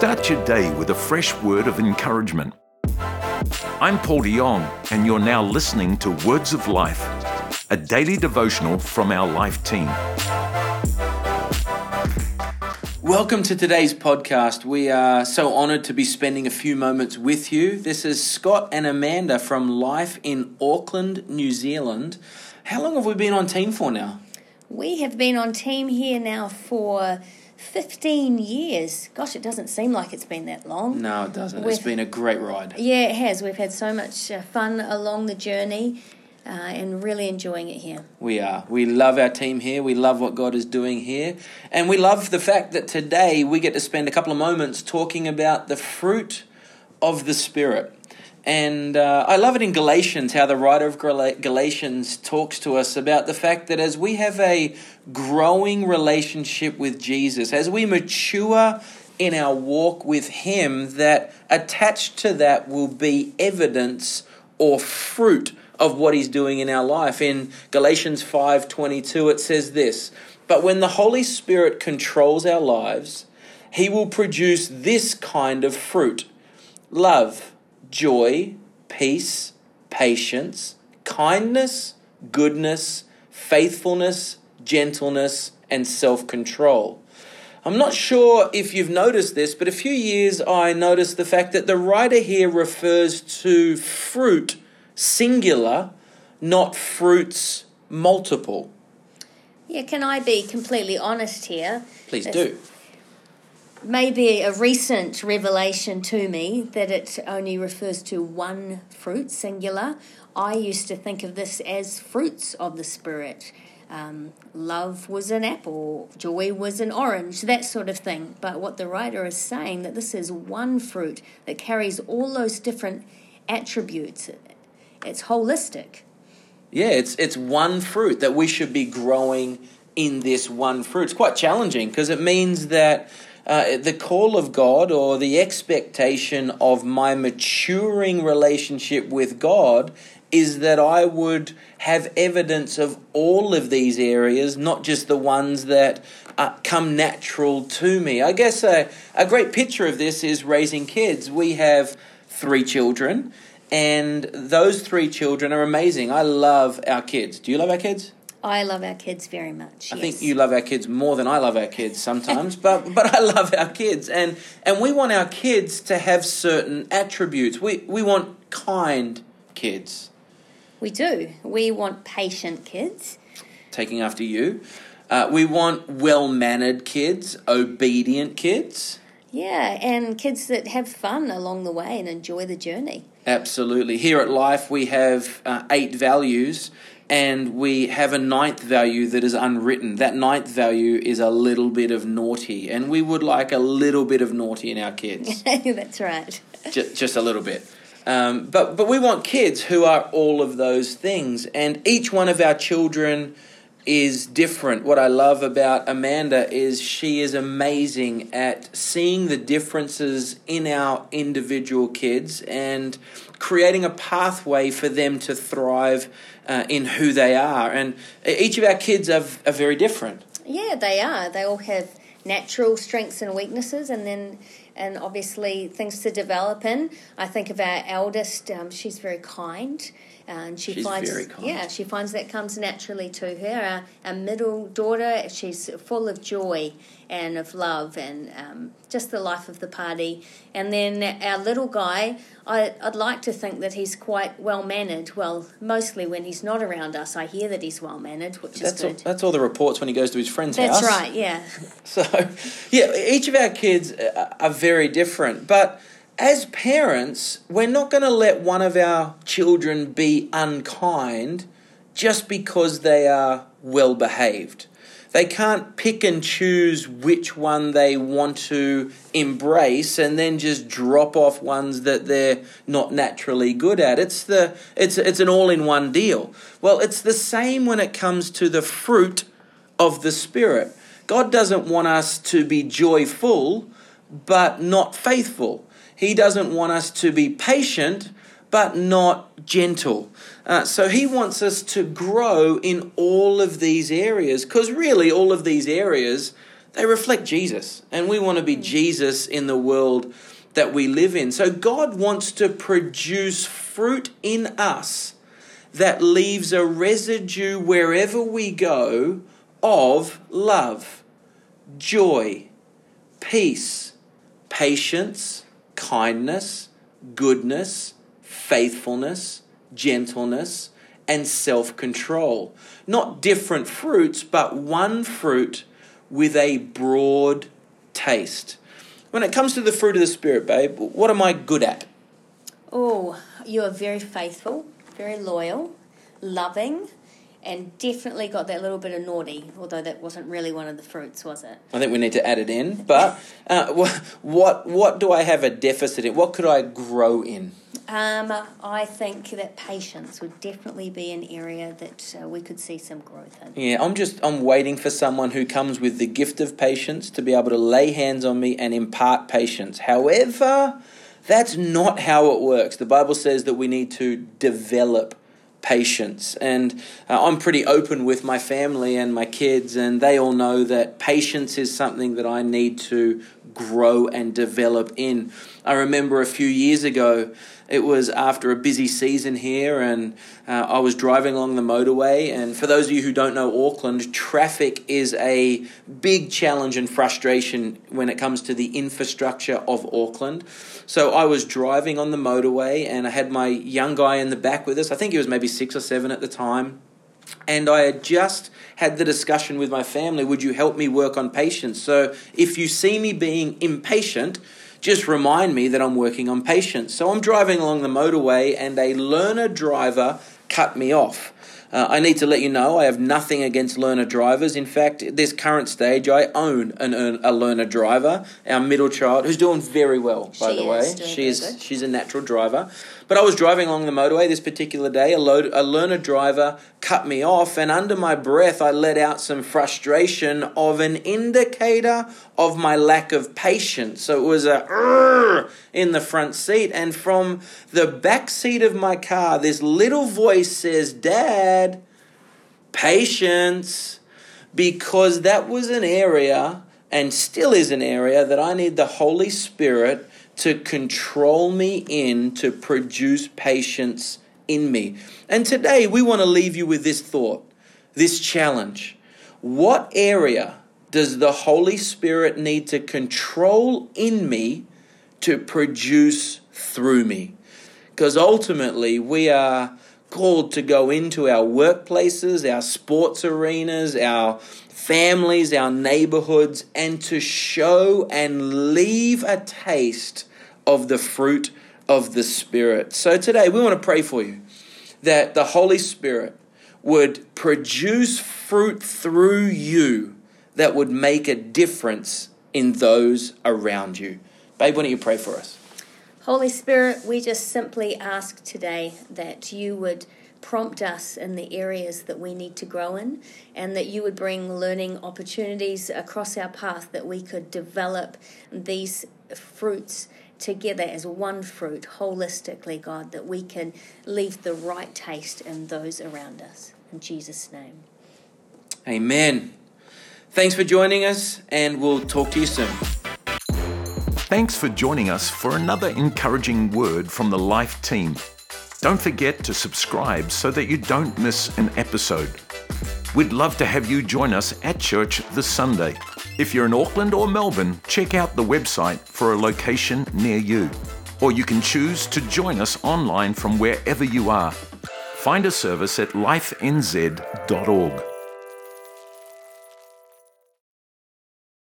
Start your day with a fresh word of encouragement. I'm Paul de Jong, and you're now listening to Words of Life, a daily devotional from our life team. Welcome to today's podcast. We are so honored to be spending a few moments with you. This is Scott and Amanda from Life in Auckland, New Zealand. How long have we been on team for now? We have been on team here now for 15 years. Gosh, it doesn't seem like it's been that long. No, it doesn't. It's We've- been a great ride. Yeah, it has. We've had so much uh, fun along the journey uh, and really enjoying it here. We are. We love our team here. We love what God is doing here. And we love the fact that today we get to spend a couple of moments talking about the fruit of the Spirit. And uh, I love it in Galatians how the writer of Galatians talks to us about the fact that as we have a growing relationship with Jesus, as we mature in our walk with Him, that attached to that will be evidence or fruit of what He's doing in our life. In Galatians 5:22 it says this, "But when the Holy Spirit controls our lives, He will produce this kind of fruit: love, joy, peace, patience, kindness, goodness, faithfulness, gentleness, and self control. I'm not sure if you've noticed this, but a few years I noticed the fact that the writer here refers to fruit singular, not fruits multiple. Yeah, can I be completely honest here? Please It's- do. Maybe a recent revelation to me that it only refers to one fruit, singular. I used to think of this as fruits of the Spirit. Um, love was an apple, joy was an orange, that sort of thing. But what the writer is saying that this is one fruit that carries all those different attributes. It's holistic. Yeah, it's it's one fruit that we should be growing in this one fruit. It's quite challenging because it means that uh, the call of God or the expectation of my maturing relationship with God is that I would have evidence of all of these areas, not just the ones that uh, come natural to me. I guess a, a great picture of this is raising kids. We have three children, and those three children are amazing. I love our kids. Do you love our kids? I love our kids very much. I yes. think you love our kids more than I love our kids sometimes, but but I love our kids, and and we want our kids to have certain attributes. We we want kind kids, We do. We want patient kids. taking after you. Uh, we want well mannered kids, obedient kids. Yeah, and kids that have fun along the way and enjoy the journey. Absolutely. Here at Life, we have uh, eight values, and we have a ninth value that is unwritten. That ninth value is a little bit of naughty, and we would like a little bit of naughty in our kids. That's right. just, just a little bit. Um, but but we want kids who are all of those things, and each one of our children is different. What I love about Amanda is she is amazing at seeing the differences in our individual kids and creating a pathway for them to thrive uh, in who they are. And each of our kids are, are very different. Yeah, they are. They all have natural strengths and weaknesses, and then and obviously things to develop in. I think of our eldest. Um, she's very kind. And she She's finds, very kind. yeah, she finds that comes naturally to her. Our, our middle daughter, she's full of joy and of love and um, just the life of the party. And then our little guy, I, I'd like to think that he's quite well mannered. Well, mostly when he's not around us, I hear that he's well mannered, which That's is all, good. that's all the reports when he goes to his friend's That's house. That's right, yeah. So, yeah, each of our kids are are very different. But as parents, we're not going to let one of our children be unkind just because they are well behaved. They can't pick and choose which one they want to embrace and then just drop off ones that they're not naturally good at. It's the it's it's an all-in-one deal. Well, it's the same when it comes to the fruit of the spirit. God doesn't want us to be joyful but not faithful. He doesn't want us to be patient but not gentle. Uh, so he wants us to grow in all of these areas because really all of these areas they reflect Jesus. And we want to be Jesus in the world that we live in. So God wants to produce fruit in us that leaves a residue wherever we go of love, joy, peace, patience, kindness, goodness, faithfulness, gentleness, and self control. Not different fruits, but one fruit with a broad taste. When it comes to the fruit of the Spirit, babe, what am I good at? Oh, you are very faithful, very loyal, loving, and definitely got that little bit of naughty, although that wasn't really one of the fruits, was it? I think we need to add it in. But uh, what what do I have a deficit in? What could I grow in? Um, I think that patience would definitely be an area that uh, we could see some growth in. Yeah, I'm just I'm waiting for someone who comes with the gift of patience to be able to lay hands on me and impart patience. However, that's not how it works. The Bible says that we need to develop patience. And uh, I'm pretty open with my family and my kids, and they all know that patience is something that I need to grow and develop in. I remember a few years ago, it was after a busy season here, and uh, I was driving along the motorway. And for those of you who don't know Auckland, traffic is a big challenge and frustration when it comes to the infrastructure of Auckland. So I was driving on the motorway, and I had my young guy in the back with us. I think he was maybe six or seven at the time. And I had just had the discussion with my family would you help me work on patience? So if you see me being impatient, just remind me that I'm working on patience. So I'm driving along the motorway and a learner driver cut me off. Uh, I need to let you know I have nothing against learner drivers. In fact, at this current stage, I own an, a learner driver, our middle child, who's doing very well, by she the way. She's she's a natural driver. But I was driving along the motorway this particular day. A, load, a learner driver cut me off, and under my breath, I let out some frustration of an indicator of my lack of patience. So it was a in the front seat, and from the back seat of my car, this little voice says, Dad, patience. Because that was an area and still is an area that I need the Holy Spirit to control me in to produce patience in me. And today we want to leave you with this thought, this challenge. What area does the Holy Spirit need to control in me to produce through me? Because ultimately we are called to go into our workplaces, our sports arenas, our families, our neighborhoods, and to show and leave a taste of the fruit of the Spirit. So today we want to pray for you that the Holy Spirit would produce fruit through you that would make a difference in those around you. Babe, why don't you pray for us? Holy Spirit, we just simply ask today that you would prompt us in the areas that we need to grow in and that you would bring learning opportunities across our path that we could develop these fruits together as one fruit holistically, God, that we can leave the right taste in those around us. In Jesus' name. Amen. Thanks for joining us, and we'll talk to you soon. Thanks for joining us for another encouraging word from the Life team. Don't forget to subscribe so that you don't miss an episode. We'd love to have you join us at church this Sunday. If you're in Auckland or Melbourne, check out the website for a location near you. Or you can choose to join us online from wherever you are. Find a service at lifenz.org.